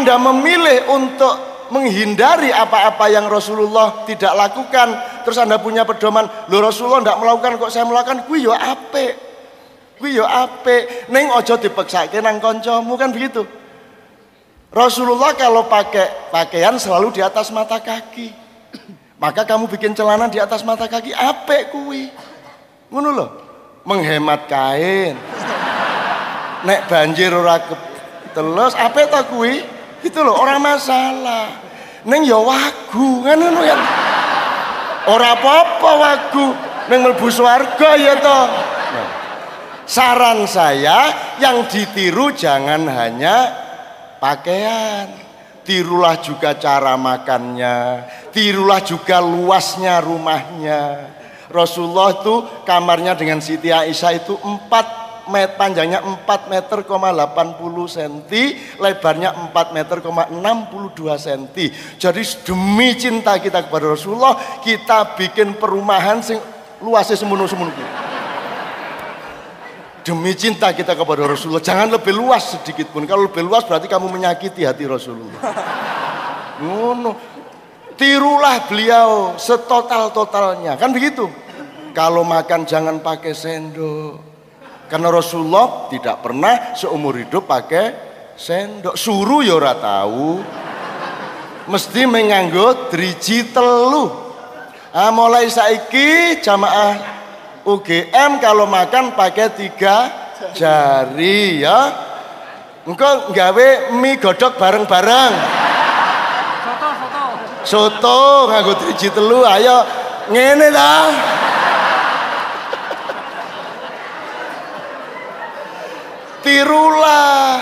Anda memilih untuk menghindari apa-apa yang Rasulullah tidak lakukan, terus Anda punya pedoman, lo Rasulullah tidak melakukan kok saya melakukan, kuwi yo ape. Kuwi yo ape. Neng ojo dipeksake nang kancamu kan begitu. Rasulullah kalau pakai pakaian selalu di atas mata kaki. Maka kamu bikin celana di atas mata kaki, ape kuwi. Ngono loh. Menghemat kain. Nek banjir ora telus, ape ta kuwi? Gitu loh, orang masalah. Neng ya wagu, kan ngono ya. Ora apa-apa wagu, neng mlebu swarga ya toh. Nah, saran saya yang ditiru jangan hanya pakaian. Tirulah juga cara makannya, tirulah juga luasnya rumahnya. Rasulullah itu kamarnya dengan Siti Aisyah itu 4 meter panjangnya 4 meter 80 cm, lebarnya 4 meter 62 cm. Jadi demi cinta kita kepada Rasulullah, kita bikin perumahan sing luasnya semuanya-semuanya. Demi cinta kita kepada Rasulullah, jangan lebih luas sedikit pun. Kalau lebih luas berarti kamu menyakiti hati Rasulullah. Ngono. Tirulah beliau setotal-totalnya. Kan begitu. Kalau makan jangan pakai sendok. Karena Rasulullah tidak pernah seumur hidup pakai sendok. Suruh ya ora tahu. Mesti menganggo driji telu. Ah, mulai saiki jamaah UGM kalau makan pakai tiga jari ya. Engkau nggawe mie godok bareng-bareng. Soto, soto. Soto nganggo driji telu ayo ngene ta. Tirulah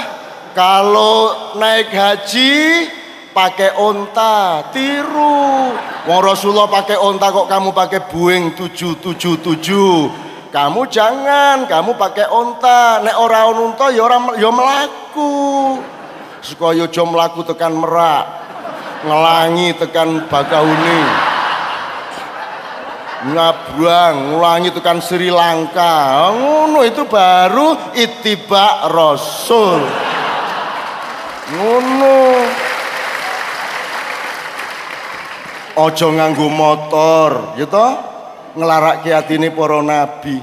kalau naik haji pakai onta, tiru. Wong Rasulullah pakai onta kok kamu pakai Boeing 777. Kamu jangan, kamu pakai onta. Nek ora ono unta ya ora ya mlaku. Supaya aja mlaku tekan Merak. Ngelangi tekan Bakauni. Nyabrang, ngulangi tekan Sri Lanka. Ngono itu baru itibak Rasul. Ngono. Ojo nganggo motor, ya toh? Ngelarake atine para nabi.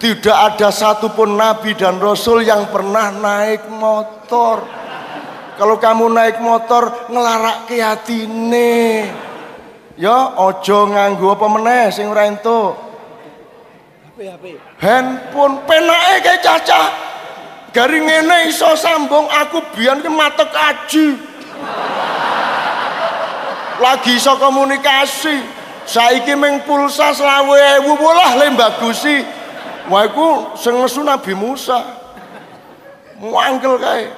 Tidak ada satupun nabi dan rasul yang pernah naik motor. Kalau kamu naik motor ngelarake atine. Ya ojo nganggo apa meneh sing ora entuk. Handphone penake kayak cacah. Garing ngene iso sambung aku biyen ki matek aji. Lagi iso komunikasi. Saiki ming pulsa selawe ewu bolah le bagusi wah iku sing nesu Nabi Musa. Muangkel kae.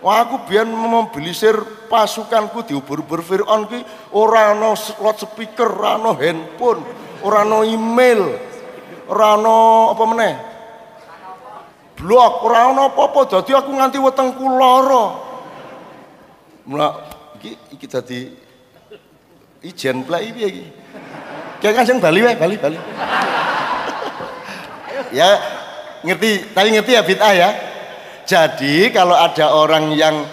Wah aku biyen mobilisir pasukanku diubur-ubur Fir'aun ki ora ana loudspeaker ora ana handphone ora ana email ora ana apa meneh blog ora ana apa-apa dadi aku nganti wetengku lara Mula iki iki ijen plek piye iki? Kayak kan sing Bali wae, Bali, Bali. ya ngerti, tapi ngerti ya bid'ah ya. Jadi kalau ada orang yang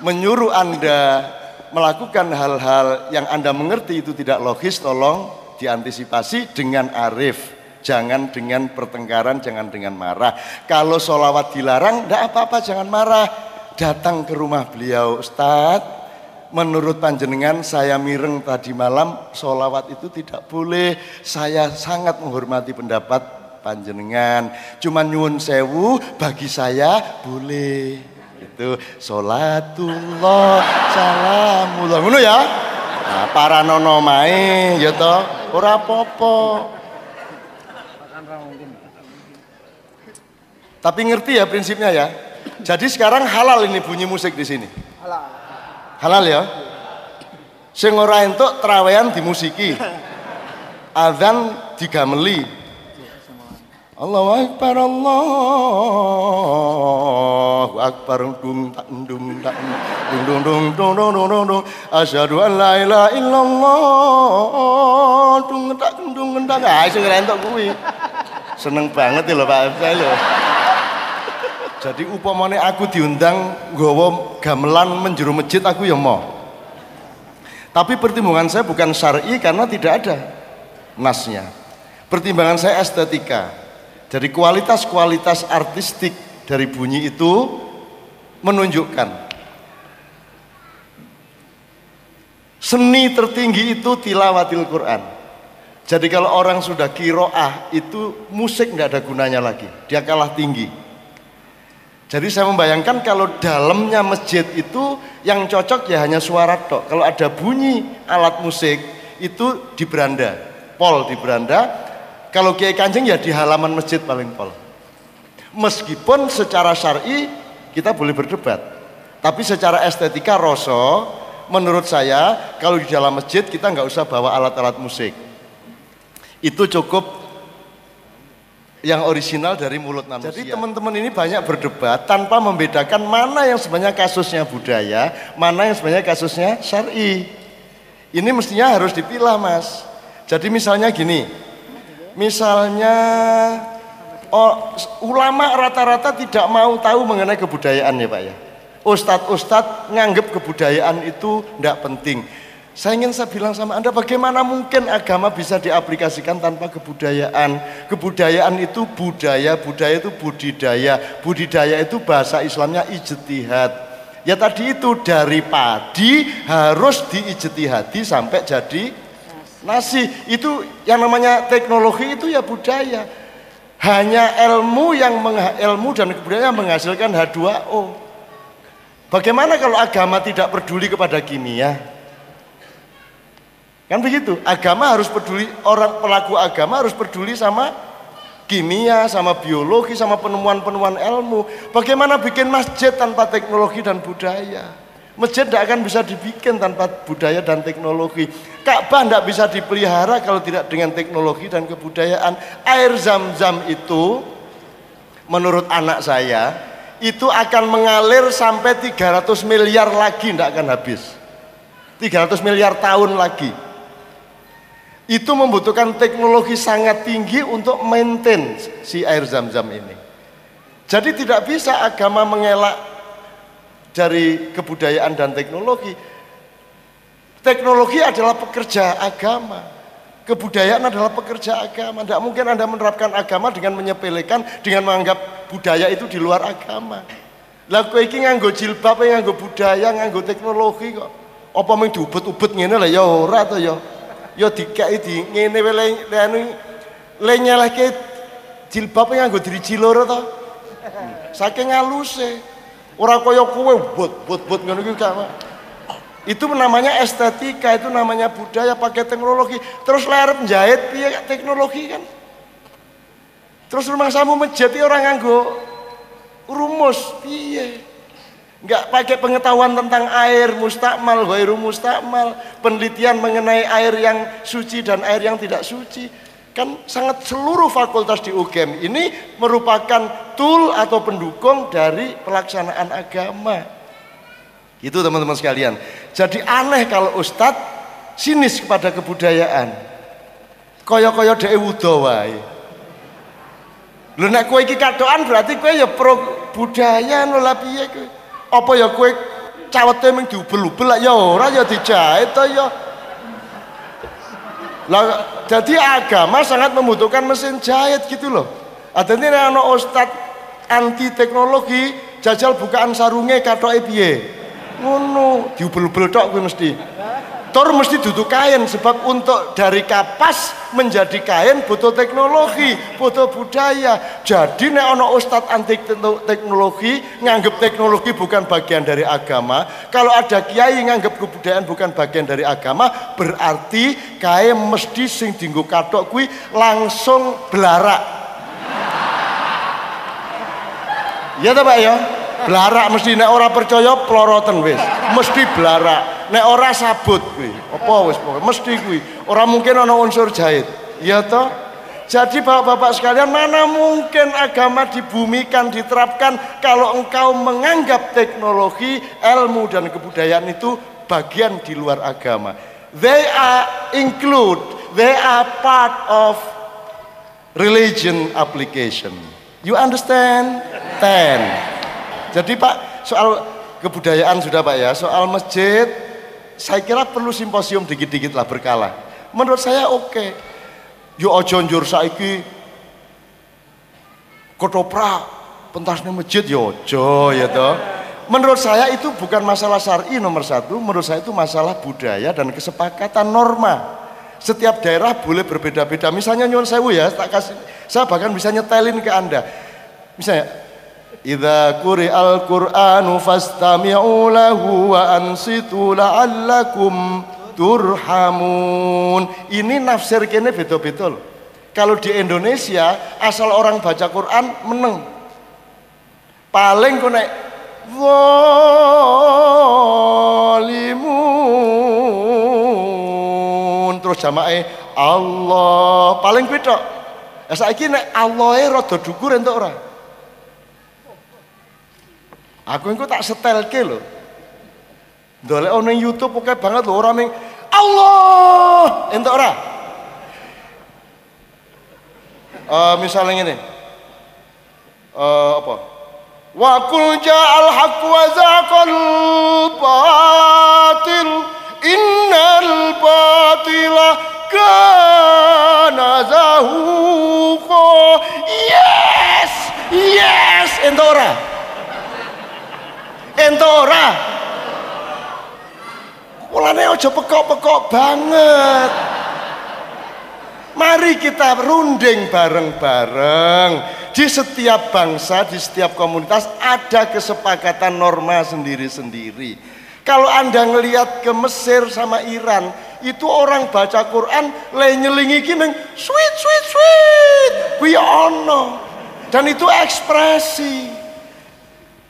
menyuruh Anda melakukan hal-hal yang Anda mengerti itu tidak logis, tolong diantisipasi dengan arif. Jangan dengan pertengkaran, jangan dengan marah. Kalau sholawat dilarang, tidak apa-apa, jangan marah. Datang ke rumah beliau, Ustadz, menurut panjenengan saya mireng tadi malam solawat itu tidak boleh saya sangat menghormati pendapat panjenengan cuman nyuwun sewu bagi saya boleh itu sholatullah salamullah. Ngono ya? Nah, para nono mae ya toh? Ora apa-apa. Tapi ngerti ya prinsipnya ya? Jadi sekarang halal ini bunyi musik di sini? Halal ya? Sing ora entuk trawean dimusiki. Adzan digameli. Allahu Akbar Allahu Akbar dung tak dung tak dung dung dung dung dung dung dung dung asyhadu an la ilaha illallah dung tak dung tak ah sing ora entuk kuwi seneng banget lho Pak saya lho Jadi upamane aku diundang nggawa gamelan menjuru masjid aku ya mau. Tapi pertimbangan saya bukan syar'i karena tidak ada nasnya. Pertimbangan saya estetika. Jadi kualitas-kualitas artistik dari bunyi itu menunjukkan seni tertinggi itu tilawatil Quran. Jadi kalau orang sudah kiroah itu musik nggak ada gunanya lagi, dia kalah tinggi. Jadi saya membayangkan kalau dalamnya masjid itu yang cocok ya hanya suara tok. Kalau ada bunyi alat musik itu di beranda, pol di beranda. Kalau kiai kanjeng ya di halaman masjid paling pol. Meskipun secara syar'i kita boleh berdebat, tapi secara estetika rosso, menurut saya kalau di dalam masjid kita nggak usah bawa alat-alat musik. Itu cukup yang original dari mulut manusia. Jadi teman-teman ini banyak berdebat tanpa membedakan mana yang sebenarnya kasusnya budaya, mana yang sebenarnya kasusnya syar'i. Ini mestinya harus dipilah, Mas. Jadi misalnya gini. Misalnya oh, ulama rata-rata tidak mau tahu mengenai kebudayaan ya, Pak ya. Ustadz-ustadz nganggep kebudayaan itu tidak penting. Saya ingin saya bilang sama Anda bagaimana mungkin agama bisa diaplikasikan tanpa kebudayaan. Kebudayaan itu budaya, budaya itu budidaya. Budidaya itu bahasa Islamnya ijtihad. Ya tadi itu dari padi harus diijtihadi sampai jadi nasi. Itu yang namanya teknologi itu ya budaya. Hanya ilmu yang ilmu dan kebudayaan menghasilkan H2O. Bagaimana kalau agama tidak peduli kepada kimia? Kan begitu. Agama harus peduli orang pelaku agama harus peduli sama kimia, sama biologi, sama penemuan-penemuan ilmu. Bagaimana bikin masjid tanpa teknologi dan budaya? Masjid tidak akan bisa dibikin tanpa budaya dan teknologi. Ka'bah tidak bisa dipelihara kalau tidak dengan teknologi dan kebudayaan. Air zam-zam itu menurut anak saya itu akan mengalir sampai 300 miliar lagi tidak akan habis. 300 miliar tahun lagi itu membutuhkan teknologi sangat tinggi untuk maintain si air zam-zam ini. Jadi tidak bisa agama mengelak dari kebudayaan dan teknologi. Teknologi adalah pekerja agama. Kebudayaan adalah pekerja agama. Tidak mungkin Anda menerapkan agama dengan menyepelekan, dengan menganggap budaya itu di luar agama. Lah kowe iki nganggo jilbab, nganggo budaya, nganggo teknologi kok. Apa mung diubet-ubet ngene lah ya ora to ya ya dikai di ngene wae le anu le nyelehke jilbab nganggo driji loro to. Saking haluse. Ora kaya kowe bot-bot ngono iki itu namanya estetika, itu namanya budaya pakai teknologi. Terus layar penjahit piye teknologi kan? Terus rumah samu menjadi orang nganggo rumus piye? nggak pakai pengetahuan tentang air mustakmal, ghairu mustakmal, penelitian mengenai air yang suci dan air yang tidak suci. Kan sangat seluruh fakultas di UGM ini merupakan tool atau pendukung dari pelaksanaan agama. Itu teman-teman sekalian. Jadi aneh kalau ustadz sinis kepada kebudayaan. Koyo-koyo dhewe wudo wae. Lho nek kowe iki kadokan berarti kowe ya pro budaya lho lah piye kowe? apa ya kue cawete ming diubel-ubel lah ya ora ya dijahit to ya lah jadi agama sangat membutuhkan mesin jahit gitu loh ada ini ada ustad anti teknologi jajal bukaan sarungnya katoke piye ngono diubel-ubel tok kuwi mesti Tor mesti duduk kain sebab untuk dari kapas menjadi kain butuh teknologi, butuh budaya. Jadi nek ono ustadz anti teknologi nganggep teknologi bukan bagian dari agama. Kalau ada kiai nganggep kebudayaan bukan bagian dari agama, berarti kain mesti sing dinggo katok kui langsung belarak. Ya ta Pak ya? Belarak mesti nek ora percaya ploroten wis. Mesti belarak nek ora sabut kuwi. Apa wis pokoke? Mesti kuwi. Ora mungkin ana unsur jahit. Ya toh jadi bapak-bapak sekalian mana mungkin agama dibumikan diterapkan kalau engkau menganggap teknologi ilmu dan kebudayaan itu bagian di luar agama? They are include they are part of religion application. You understand? Ten Jadi Pak, soal kebudayaan sudah Pak ya, soal masjid, saya kira perlu simposium dikit-dikit lah berkala. Menurut saya oke. Yo ojo njur saiki kotoprak pentasnya masjid yo ojo ya toh. Menurut saya itu bukan masalah syar'i nomor satu, menurut saya itu masalah budaya dan kesepakatan norma. Setiap daerah boleh berbeda-beda. Misalnya nyuwun sewu ya, tak kasih, saya bahkan bisa nyetelin ke anda. Misalnya, Idza quri'al Qur'anu fastami'u lahu wa ansitu turhamun. Ini nafsir kene loh. Kalau di Indonesia asal orang baca Quran meneng. Paling kok nek zalimun terus jamae Allah paling beda. Ya saiki nek Allahe rada dhukur entuk ora? Aku engko tak setelke lho. Ndolek ono YouTube oke banget lho orang ming Allah! Entuk ora? Uh, misalnya ini uh, apa? Wa kul ja'al haqq wa zaqal batil. Innal batila kana zahuqa. Yes! Yes! Entuk ora entuk ora Mulane aja pekok-pekok banget. Mari kita runding bareng-bareng. Di setiap bangsa, di setiap komunitas ada kesepakatan norma sendiri-sendiri. Kalau Anda ngelihat ke Mesir sama Iran, itu orang baca Quran le nyelingi gini, sweet sweet sweet. Kuwi ono. Dan itu ekspresi.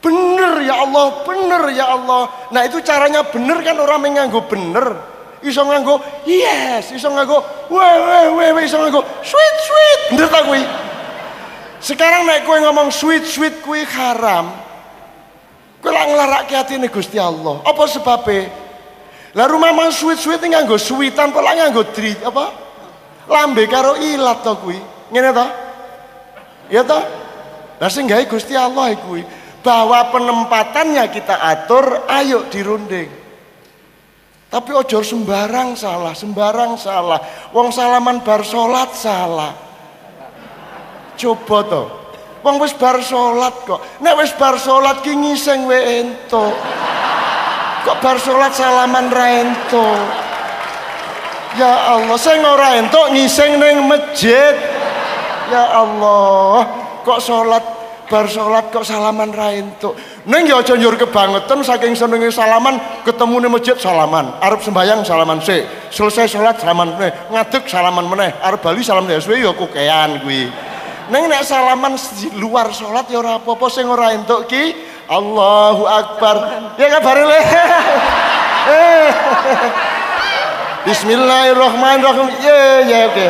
Bener ya Allah, bener ya Allah. Nah itu caranya bener kan orang menganggo bener. Iso nganggo yes, iso nganggo weh weh weh weh iso nganggo sweet sweet. Bener tak kui? Sekarang naik kue ngomong sweet sweet kui haram. Kue lah ngelarak hati ini Gusti Allah. Apa sebabnya? Lah rumah mang sweet sweet ini nganggo sweetan, kok lah nganggo treat apa? Lambe karo ilat to kui. Ngene to? Ya to? Lah sing gawe Gusti Allah kuwi bahwa penempatannya kita atur, ayo dirunding. Tapi ojo sembarang salah, sembarang salah. Wong salaman bar salat salah. Coba to. Wong wis bar salat kok. Nek wis bar salat ki ngising we ento. Kok bar salat salaman ra ento. Ya Allah, sing ora entuk ngising ning masjid. Ya Allah, kok salat bar sholat kok salaman ra entuk. Ning ya aja nyur kebangetan saking senenge salaman ketemu ning masjid salaman. Arep sembayang salaman sik. Selesai sholat salaman meneh. Ngadeg salaman meneh. Arep bali salam ya suwe ya kukean kuwi. Ning nek salaman di luar sholat ya ora apa-apa sing ora entuk ki Allahu Akbar. Ya kabar le. Bismillahirrahmanirrahim. Ya ya oke.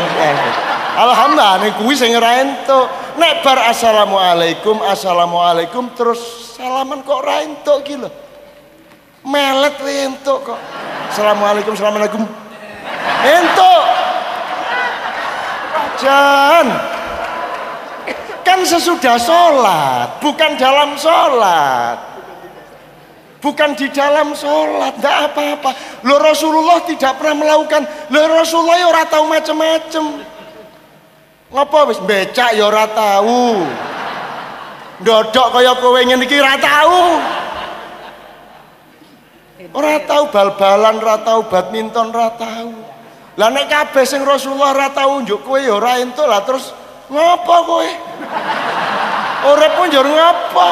Alhamdulillah nek kuwi sing ora entuk. Nek bar assalamualaikum, assalamualaikum terus salaman kok ora entuk ki lho. Melet entuk kok. Assalamualaikum, assalamualaikum. Entuk. Jan. Kan sesudah sholat, bukan dalam sholat. Bukan di dalam sholat, tidak apa-apa. Lo Rasulullah tidak pernah melakukan. Lo Rasulullah ya ora tahu macam-macam. Ngapa wis becak ya ora tahu. Ndodok kaya kowe ngene iki ora tahu. Ora tahu bal-balan, ora tahu badminton, ora tahu. Lah nek kabeh sing Rasulullah ora tahu njuk kowe ya ora entuk lah terus ngapa kowe? Pun njur ngapa?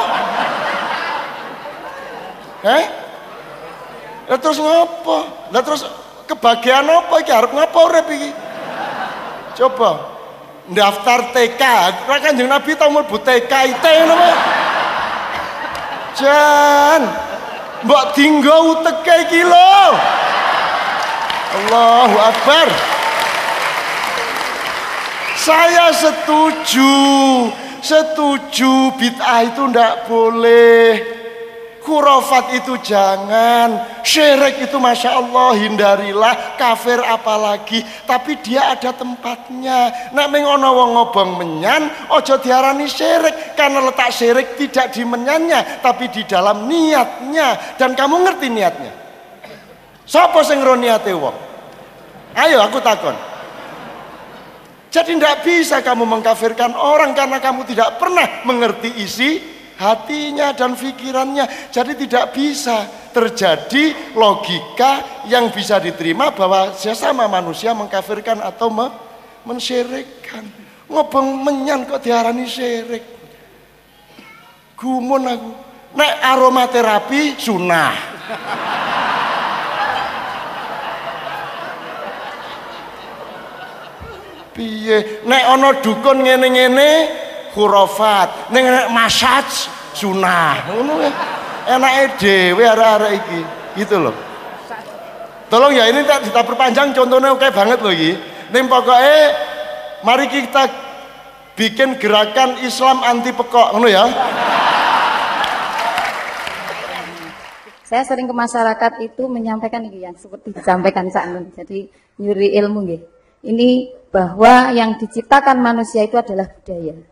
Eh? Lah terus ngapa? Lah terus kebahagiaan apa iki arep ngapa urip iki? Coba daftar TK kan kanjeng Nabi tau mlebu TK IT ngono Jan mbok dinggo uteke iki lho. Allahu Akbar. Saya setuju setuju bid'ah itu ndak boleh Khurafat itu jangan, syirik itu masya Allah hindarilah, kafir apalagi. Tapi dia ada tempatnya. Nak mengono wong ngobong menyan, ojo diarani syirik karena letak syirik tidak di menyannya, tapi di dalam niatnya. Dan kamu ngerti niatnya. Sopo sing niate wong? Ayo aku takon. Jadi tidak bisa kamu mengkafirkan orang karena kamu tidak pernah mengerti isi hatinya dan pikirannya. Jadi tidak bisa terjadi logika yang bisa diterima bahwa sesama manusia mengkafirkan atau me mensyirikkan. Ngobong menyan kok diarani syirik. Gumun aku. Nek aromaterapi sunnah. Piye? Nek ana dukun ngene-ngene khurafat. Ning masaj sunah. Ngono ya. Enake dhewe arek-arek iki. Gitu loh. Tolong ya ini tak kita perpanjang contohnya oke banget loh iki. Ning pokoknya mari kita bikin gerakan Islam anti pekok ngono ya. Saya sering ke masyarakat itu menyampaikan ini yang seperti disampaikan saat ini. Jadi nyuri ilmu gitu. Ini bahwa yang diciptakan manusia itu adalah budaya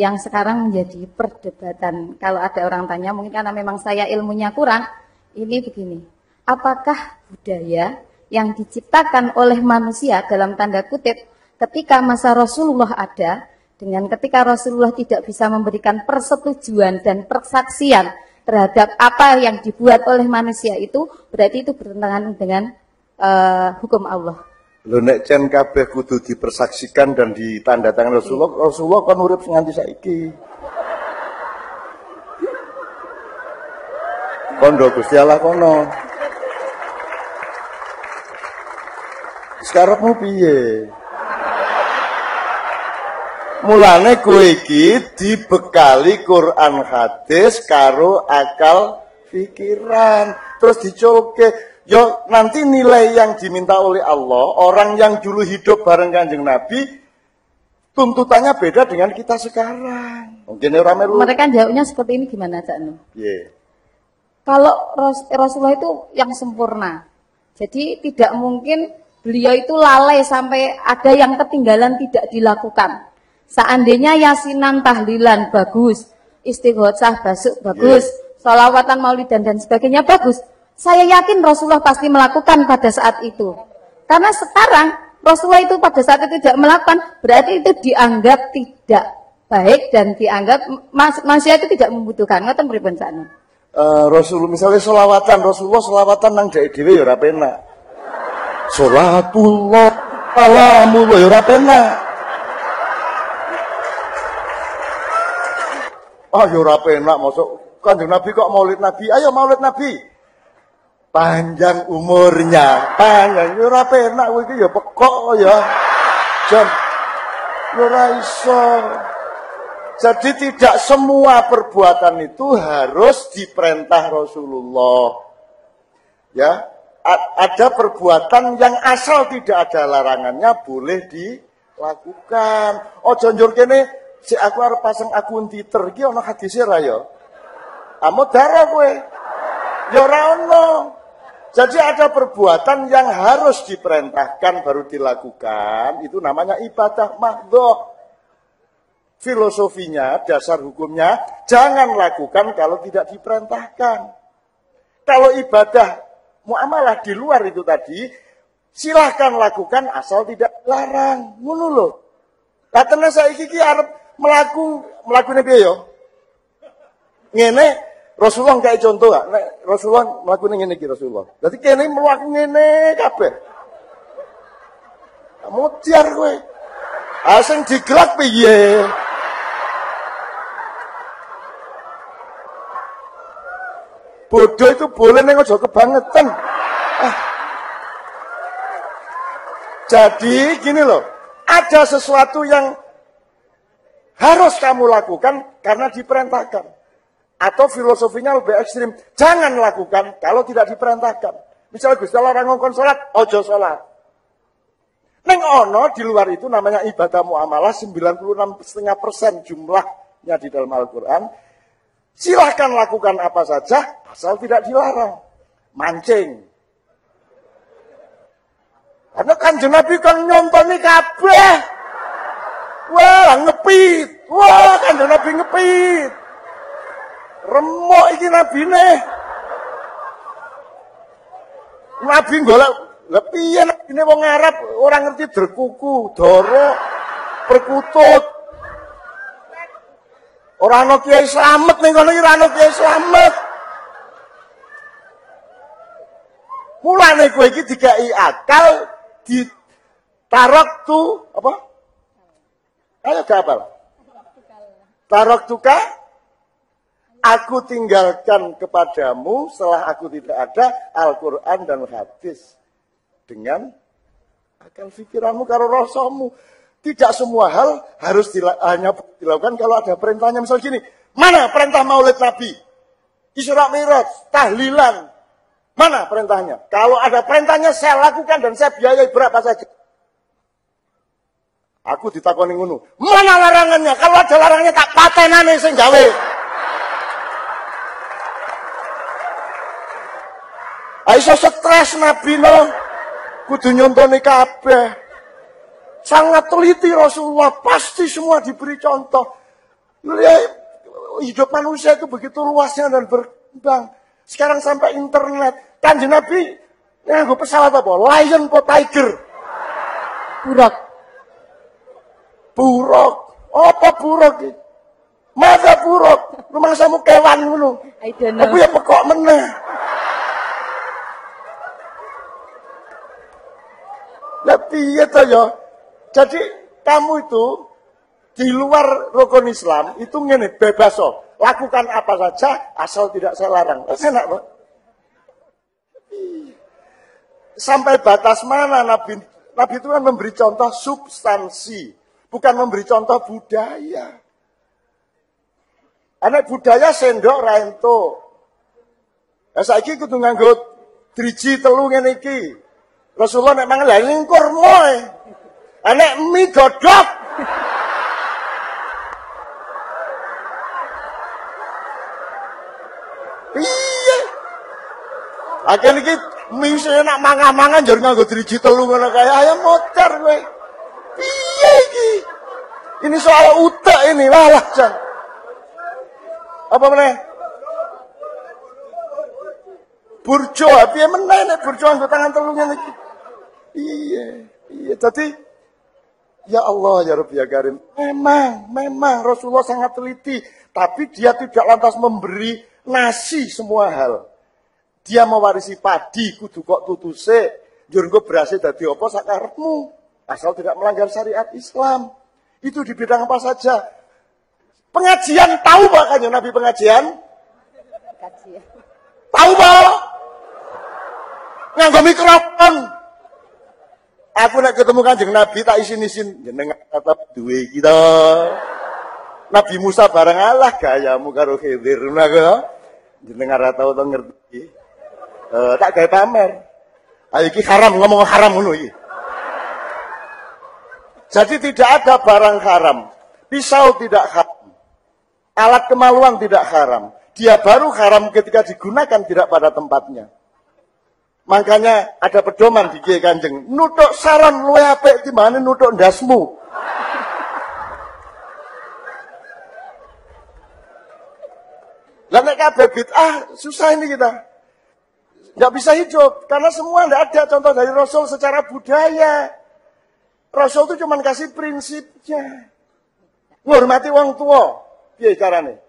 yang sekarang menjadi perdebatan. Kalau ada orang tanya, mungkin karena memang saya ilmunya kurang, ini begini. Apakah budaya yang diciptakan oleh manusia dalam tanda kutip ketika masa Rasulullah ada, dengan ketika Rasulullah tidak bisa memberikan persetujuan dan persaksian terhadap apa yang dibuat oleh manusia itu, berarti itu bertentangan dengan uh, hukum Allah. Lho nek cen kabeh kudu dipersaksikan dan ditandatangan Rasulullah, Rasulullah kan urip nganti saiki. Kondo Gusti Allah kono. Sekarang piye? Mulane kowe iki dibekali Quran hadis karo akal pikiran, terus diculke Yo nanti nilai yang diminta oleh Allah, orang yang dulu hidup bareng kanjeng Nabi, tuntutannya beda dengan kita sekarang. Mungkin orang melu. Mereka jawabnya seperti ini gimana Cak Nuh? Yeah. Kalau Rasulullah itu yang sempurna, jadi tidak mungkin beliau itu lalai sampai ada yang ketinggalan tidak dilakukan. Seandainya yasinan tahlilan bagus, istighosah basuk bagus, yeah. salawatan maulidan dan sebagainya bagus. Saya yakin Rasulullah pasti melakukan pada saat itu. Karena sekarang Rasulullah itu pada saat itu tidak melakukan, berarti itu dianggap tidak baik dan dianggap mas manusia itu tidak membutuhkan. Ngoten pripun sakno? Uh, Rasulullah misalnya solawatan, Rasulullah solawatan nang dhek dhewe ya ora penak. Salatullah salamullah ya ora penak. Ah ya ora penak masuk Kanjeng Nabi kok maulid Nabi. Ayo maulid Nabi panjang umurnya. Panjang. Ora penak kowe iki ya pekok ya. Yo ora jadi tidak semua perbuatan itu harus diperintah Rasulullah. Ya ada perbuatan yang asal tidak ada larangannya boleh dilakukan. Oh jonjor kene si aku harus pasang akun Twitter iki ana hadise ra ya? Amo darah kowe. Ya ora ono jadi ada perbuatan yang harus diperintahkan baru dilakukan, itu namanya ibadah mahdoh. Filosofinya, dasar hukumnya, jangan lakukan kalau tidak diperintahkan. Kalau ibadah muamalah di luar itu tadi, silahkan lakukan asal tidak larang. Ngono loh. Katanya saya iki arep melaku melakukan apa ya? Ngene Rasulullah kayak contoh gak? Nek Rasulullah melakukan ini iki Rasulullah. Berarti kene melakukan ini kabeh. Kamu tiar kowe. Asing digerak piye? Bodoh itu boleh neng ojo kebangetan. Ah. Jadi gini loh, ada sesuatu yang harus kamu lakukan karena diperintahkan. Atau filosofinya lebih ekstrim. Jangan lakukan kalau tidak diperintahkan. Misalnya Gusti Allah orang ngomong sholat, ojo sholat. Neng ono di luar itu namanya ibadah muamalah 96,5 persen jumlahnya di dalam Al-Quran. Silahkan lakukan apa saja, asal tidak dilarang. Mancing. Karena kan Nabi kan nyontoni kabeh. Wah, ngepit. Wah, kan Nabi ngepit. Remok iki Nabi nih. Nabi golek lah piye ini wong Arab orang ngerti derkuku, doro, perkutut. Orang ana kiai slamet ning kono iki ora ana kiai slamet. Mulane kowe iki dikai akal di tarok tu apa? Ayo kapal. Tarok tuka aku tinggalkan kepadamu setelah aku tidak ada Al-Quran dan hadis dengan akal pikiranmu karo rasamu. Tidak semua hal harus dila hanya dilakukan kalau ada perintahnya. Misal gini, mana perintah maulid Nabi? Isra Mi'raj, tahlilan. Mana perintahnya? Kalau ada perintahnya saya lakukan dan saya biayai berapa saja. Aku ditakoni ngono. Mana larangannya? Kalau ada larangannya tak patenane sing gawe. Aisyah stres Nabi no. Kudu nyontoni kabeh. Sangat teliti Rasulullah. Pasti semua diberi contoh. Ya, hidup manusia itu begitu luasnya dan berkembang. Sekarang sampai internet. Kanji Nabi, gue pesawat apa? Lion po Tiger? Buruk. Buruk. Apa buruk? Masa buruk? Rumah samu kewan know. Aku ya pekok meneh. Piye to ya? Jadi kamu itu di luar rukun Islam itu ngene bebas oh. Lakukan apa saja asal tidak saya larang. Enak, Pak. Sampai batas mana Nabi Nabi itu kan memberi contoh substansi, bukan memberi contoh budaya. Anak budaya sendok rento. Ya saiki kudu nganggo driji telu ngene iki. Rasulullah nek mangan lha lingkur moe. Anak mie godhog. Iya. Akhir iki mie sing enak mangan-mangan njur nganggo driji telu ngono kaya ayam motor kowe. Piye iki? Ini soal utek ini, walah jan. Apa meneh? Burjo, piye meneh nek burjo nganggo tangan telu ngene iki. Iya, iya. Jadi Ya Allah ya Rabbi ya Karim. Memang, memang Rasulullah sangat teliti. Tapi dia tidak lantas memberi nasi semua hal. Dia mewarisi padi, kudu kok tutuse. Jurgo berhasil dari apa sakarepmu. Asal tidak melanggar syariat Islam. Itu di bidang apa saja. Pengajian tahu makanya Nabi pengajian? Kajian. Tahu pak? Nganggo mikrofon. Aku nak ketemu kanjeng Nabi tak isin-isin jenengan tetap duwe kita. Nabi Musa bareng Allah gayamu karo Khidir ngono Jenengan ora tau to ngerti. Eh tak gawe pamer. Ayo iki haram ngomong haram ngono iki. Jadi tidak ada barang haram. Pisau tidak haram. Alat kemaluan tidak haram. Dia baru haram ketika digunakan tidak pada tempatnya. Makanya ada pedoman di Kiai Kanjeng. Nutuk saran luwe apik timbangane nutuk ndasmu. Lah nek kabeh bid'ah susah ini kita. Nggak bisa hidup karena semua nggak ada contoh dari Rasul secara budaya. Rasul itu cuma kasih prinsipnya. Menghormati wong tua. Piye carane?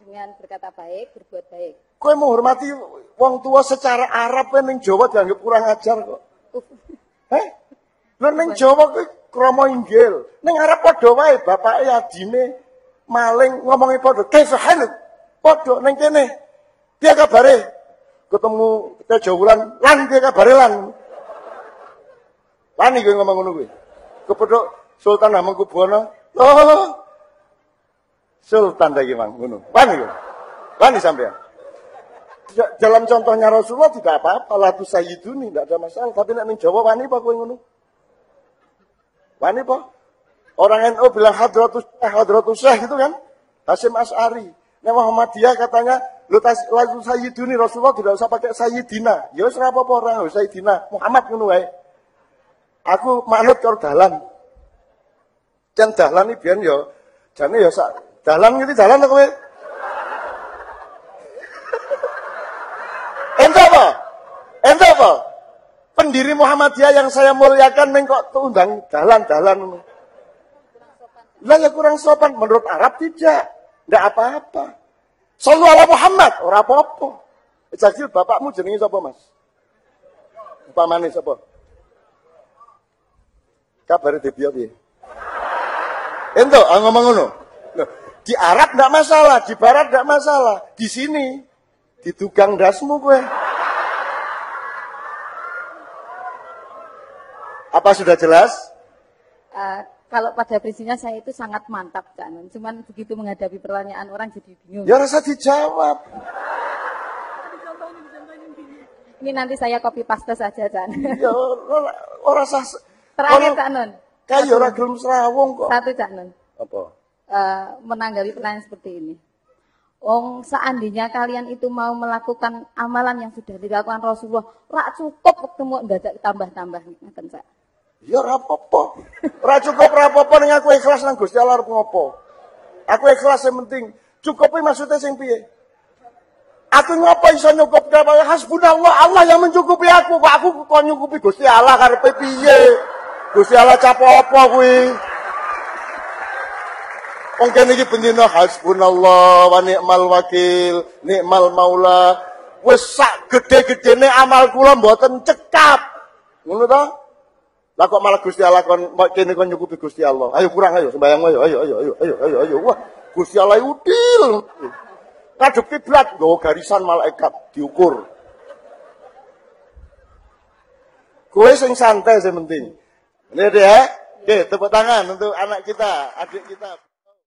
Dengan berkata baik, berbuat baik. Kowe menghormati wong tua secara Arab kowe ning Jawa dianggap kurang ajar kok. Heh? Lho ning Jawa kuwi krama inggil. Ning Arab padha wae bapake adine maling ngomongi padha. Kaifa haluk? Padha ning kene. Piye kabare? Ketemu Tejo Wulan, lan piye kabare lan? Lan iki ngomong ngono kuwi. Kepethuk Sultan Hamengkubuwana. Oh. Sultan lagi mang ngono. Kuwi. Wani sampean. Dalam contohnya Rasulullah tidak apa-apa, lah tu sayyiduni, tidak ada masalah. Tapi nek ning Jawa wani apa kowe ngono? Wani apa? Orang NU bilang hadratus syekh, hadratus syekh itu kan? Hasim As'ari. Nek Muhammadiyah katanya lu sayyiduni Rasulullah tidak usah pakai sayyidina. Ya wis ora apa-apa ora usah sayyidina. Muhammad ngono wae. Aku manut karo dalan. Jan dalan iki biyen ya jane ya sak dalan ngerti dalan? Ente apa? Ente apa? Pendiri Muhammadiyah yang saya muliakan neng kok undang dalan-dalan. Lah ya kurang sopan menurut Arab tidak. Tidak apa-apa. Sallu ala Muhammad, ora apa-apa. Jajil bapakmu jenenge sapa, Mas? Upamane sapa? Di piye? Ento ah, ngomong ngono. Di Arab enggak masalah, di Barat enggak masalah. Di sini di tukang dasmu gue. Apa sudah jelas? Eh, kalau pada prinsipnya saya itu sangat mantap Cak Nun. Cuman begitu menghadapi pertanyaan orang jadi bingung. Ya rasa dijawab. Ini nanti saya copy paste saja Cak. Ya ora ora sah. Terakhir Cak Nun. Kayak ora gelem serawung kok. Satu Cak Nun. Apa? Eh, menanggapi pertanyaan seperti ini. Wong seandainya kalian itu mau melakukan amalan yang sudah dilakukan Rasulullah, rak cukup ketemu dadak tambah-tambah ngoten Cak. Ya ora apa-apa. Ora cukup apa-apa ning aku ikhlas nang Gusti Allah arep ngopo. Aku ikhlas yang penting. Cukupi maksudnya sing piye? Aku ngapa iso nyukup kabeh hasbunallah Allah yang mencukupi aku. Kok aku kok nyukupi Gusti Allah karepe piye? Gusti Allah cap apa kuwi? Wong kene iki bendina hasbunallah wa ni'mal wakil, ni'mal maula. Wis sak gede-gedene amal kula mboten cekap. Ngono ta? Lah kok malah Gusti Allah kon kene kon nyukupi Gusti Allah. Ayo kurang ayo sembayang ayo ayo ayo ayo ayo ayo ayo. Wah, Gusti Allah udil. Kadep kiblat nggawa garisan malaikat diukur. Kowe sing santai sing penting. Ini dia. Oke, tepuk tangan untuk anak kita, adik kita.